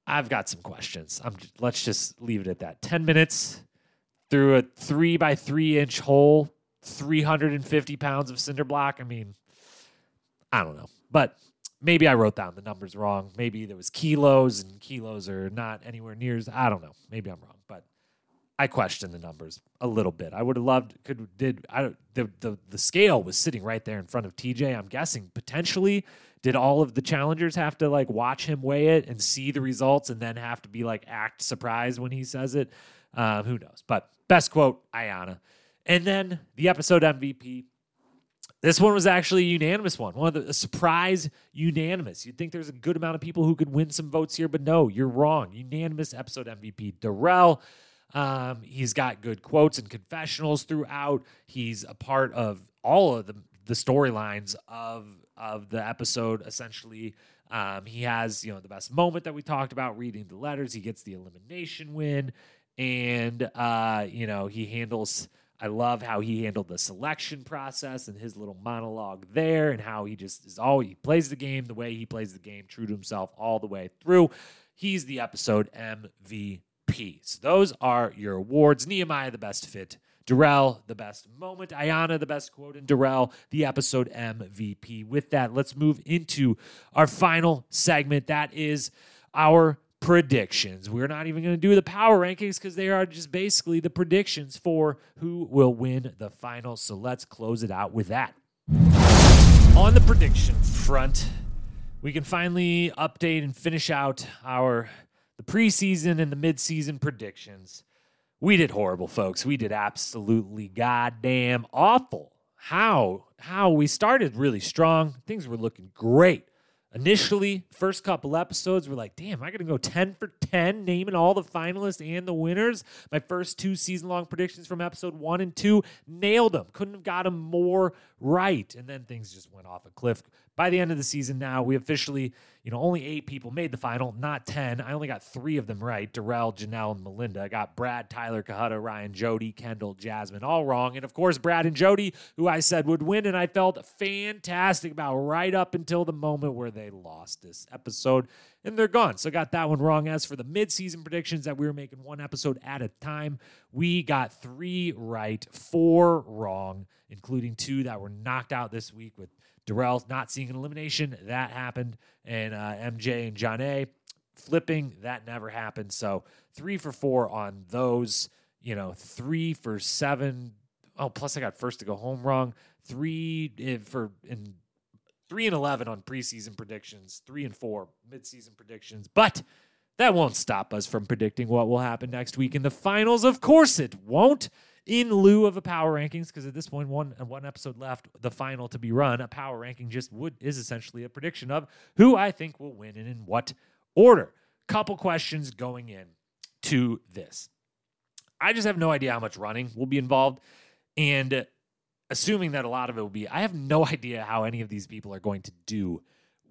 I've got some questions. I'm let's just leave it at that. 10 minutes through a three by three inch hole, 350 pounds of cinder block. I mean, I don't know, but maybe I wrote down the numbers wrong. Maybe there was kilos and kilos are not anywhere near I don't know. Maybe I'm wrong, but I question the numbers a little bit. I would have loved could did I the the the scale was sitting right there in front of TJ. I'm guessing potentially did all of the challengers have to like watch him weigh it and see the results and then have to be like act surprised when he says it? Um, who knows? But best quote, Ayanna. And then the episode MVP. This one was actually a unanimous one. One of the surprise unanimous. You'd think there's a good amount of people who could win some votes here, but no, you're wrong. Unanimous episode MVP. Darrell. Um, he's got good quotes and confessionals throughout. He's a part of all of the the storylines of of the episode. Essentially, um, he has you know the best moment that we talked about, reading the letters. He gets the elimination win, and uh, you know he handles. I love how he handled the selection process and his little monologue there, and how he just is all he plays the game the way he plays the game, true to himself all the way through. He's the episode MVP. So those are your awards. Nehemiah, the best fit. Darrell, the best moment. Ayanna, the best quote. And Darrell, the episode MVP. With that, let's move into our final segment. That is our predictions. We're not even going to do the power rankings because they are just basically the predictions for who will win the final. So let's close it out with that. On the prediction front, we can finally update and finish out our preseason and the midseason predictions. We did horrible, folks. We did absolutely goddamn awful. How? How we started really strong. Things were looking great. Initially, first couple episodes we're like, damn, I gotta go 10 for 10, naming all the finalists and the winners. My first two season long predictions from episode one and two nailed them. Couldn't have got them more right. And then things just went off a cliff. By the end of the season now, we officially, you know, only eight people made the final, not 10. I only got three of them right Darrell, Janelle, and Melinda. I got Brad, Tyler, Cohutta, Ryan, Jodi, Kendall, Jasmine, all wrong. And of course, Brad and Jodi, who I said would win, and I felt fantastic about right up until the moment where they lost this episode and they're gone. So I got that one wrong. As for the midseason predictions that we were making one episode at a time, we got three right, four wrong, including two that were knocked out this week with Darrell not seeing an elimination. That happened. And uh, MJ and Jonna flipping. That never happened. So three for four on those. You know, three for seven. Oh, plus I got first to go home wrong. Three eh, for in three and eleven on preseason predictions. Three and four midseason predictions. But that won't stop us from predicting what will happen next week in the finals. Of course, it won't in lieu of a power rankings because at this point one one episode left the final to be run a power ranking just would is essentially a prediction of who i think will win and in what order. Couple questions going in to this. I just have no idea how much running will be involved and assuming that a lot of it will be i have no idea how any of these people are going to do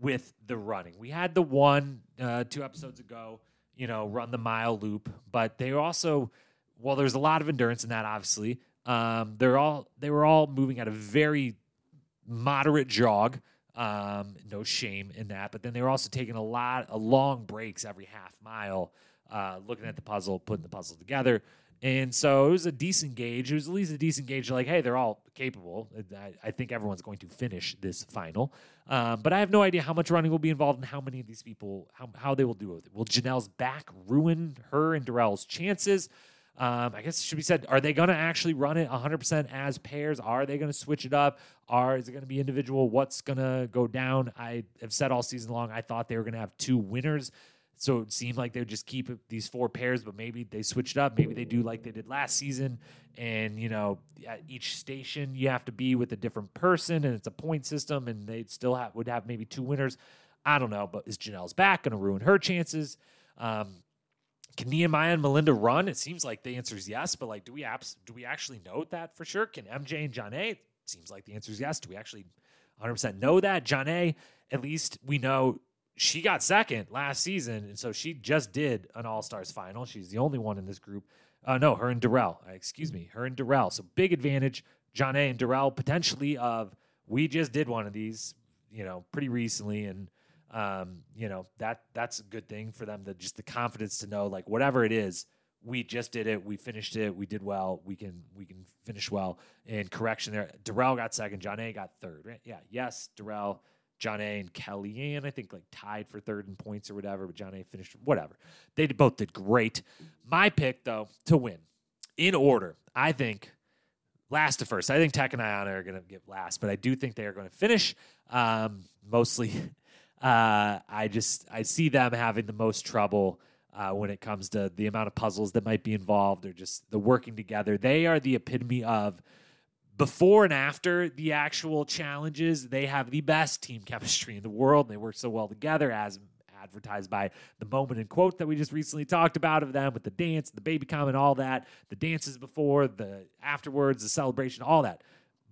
with the running. We had the one uh, two episodes ago you know run the mile loop but they also well, there's a lot of endurance in that, obviously. Um, they're all they were all moving at a very moderate jog. Um, no shame in that. But then they were also taking a lot of long breaks every half mile, uh, looking at the puzzle, putting the puzzle together. And so it was a decent gauge. It was at least a decent gauge. Like, hey, they're all capable. I, I think everyone's going to finish this final. Um, but I have no idea how much running will be involved and how many of these people, how, how they will do it. Will Janelle's back ruin her and Darrell's chances? Um, I guess it should be said, are they going to actually run it 100% as pairs? Are they going to switch it up? Are is it going to be individual? What's going to go down? I have said all season long, I thought they were going to have two winners. So it seemed like they would just keep these four pairs, but maybe they switch it up. Maybe they do like they did last season. And, you know, at each station, you have to be with a different person and it's a point system and they still have, would have maybe two winners. I don't know, but is Janelle's back going to ruin her chances? Um, can Nehemiah and Melinda run? It seems like the answer is yes, but like, do we apps do we actually know that for sure? Can MJ and Jonna? It seems like the answer is yes. Do we actually 100% know that? Jonna, at least we know she got second last season, and so she just did an All Stars final. She's the only one in this group. Uh, no, her and Darrell. Uh, excuse me, her and Darrell. So big advantage, Jonna and Darrell potentially of we just did one of these, you know, pretty recently, and um, you know that that's a good thing for them. That just the confidence to know, like whatever it is, we just did it, we finished it, we did well, we can we can finish well. And correction there, Darrell got second, Jonna got third. Right? Yeah, yes, Darrell Jonna and Kellyanne, I think, like tied for third in points or whatever, but Jonna finished whatever. They both did great. My pick, though, to win in order, I think last to first. I think Teck and Ayanna are going to get last, but I do think they are going to finish. Um, mostly, uh, I just I see them having the most trouble uh, when it comes to the amount of puzzles that might be involved or just the working together. They are the epitome of before and after the actual challenges, they have the best team chemistry in the world. They work so well together, as advertised by the moment and quote that we just recently talked about of them with the dance, the baby comment, all that, the dances before, the afterwards, the celebration, all that.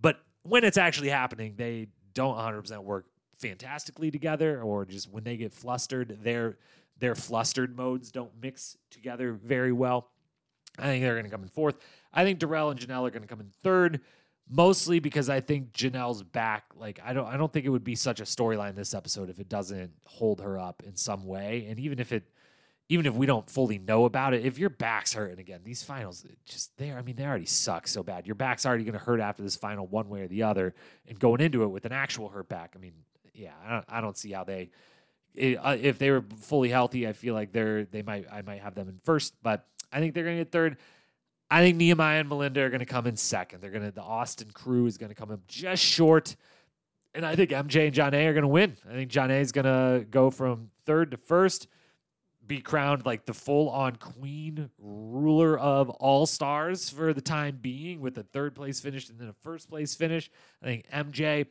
But when it's actually happening, they don't 100% work fantastically together, or just when they get flustered, their their flustered modes don't mix together very well. I think they're going to come in fourth. I think Darrell and Janelle are going to come in third mostly because I think Janelle's back. Like I don't I don't think it would be such a storyline this episode if it doesn't hold her up in some way. And even if it even if we don't fully know about it, if your back's hurting again, these finals just there. I mean, they already suck so bad. Your back's already going to hurt after this final, one way or the other. And going into it with an actual hurt back, I mean, yeah, I don't, I don't see how they. Uh, if they were fully healthy, I feel like they're they might I might have them in first, but I think they're going to get third. I think Nehemiah and Melinda are going to come in second. They're going to the Austin crew is going to come up just short, and I think MJ and Jonna are going to win. I think Jonna is going to go from third to first, be crowned like the full on queen ruler of all stars for the time being, with a third place finish and then a first place finish. I think MJ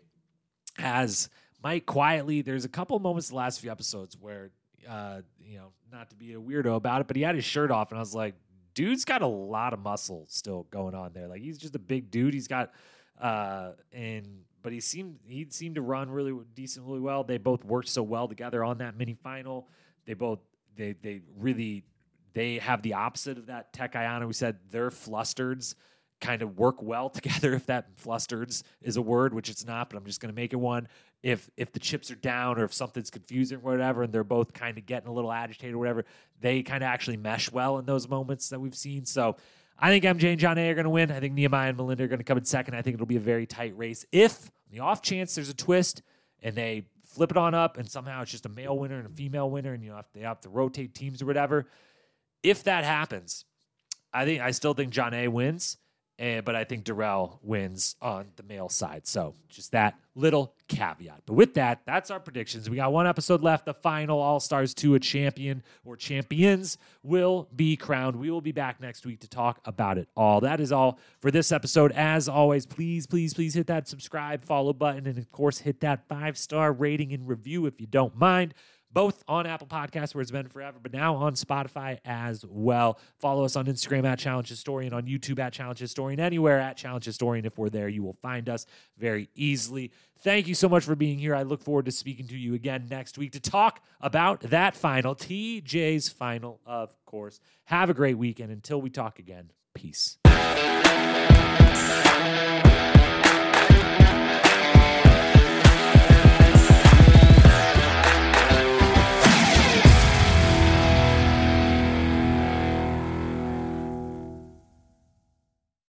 has might quietly. There's a couple moments the last few episodes where. Uh, you know, not to be a weirdo about it, but he had his shirt off, and I was like, dude's got a lot of muscle still going on there. Like he's just a big dude. He's got uh and but he seemed he seemed to run really decently well. They both worked so well together on that mini final. They both they they really they have the opposite of that Teck Ayanna who said they're flustereds kind of work well together if that flustereds is a word which it's not but i'm just going to make it one if if the chips are down or if something's confusing or whatever and they're both kind of getting a little agitated or whatever they kind of actually mesh well in those moments that we've seen. So i think mj and Jonna are going to win. I think nehemiah and melinda are going to come in second. I think it'll be a very tight race. If the off chance there's a twist and they flip it on up and somehow it's just a male winner and a female winner and you know they have to rotate teams or whatever if that happens i think i still think Jonna wins and, but I think Darrell wins on the male side. So just that little caveat. But with that, that's our predictions. We got one episode left. The final All Stars 2, a champion or champions will be crowned. We will be back next week to talk about it all. That is all for this episode. As always, please, please, please hit that subscribe, follow button, and of course, hit that five star rating and review if you don't mind both on Apple Podcasts, where it's been forever, but now on Spotify as well. Follow us on Instagram at Challenge Historian, on YouTube at Challenge Historian, anywhere at Challenge Historian. If we're there, you will find us very easily. Thank you so much for being here. I look forward to speaking to you again next week to talk about that final, TJ's final, of course. Have a great weekend. Until we talk again, peace.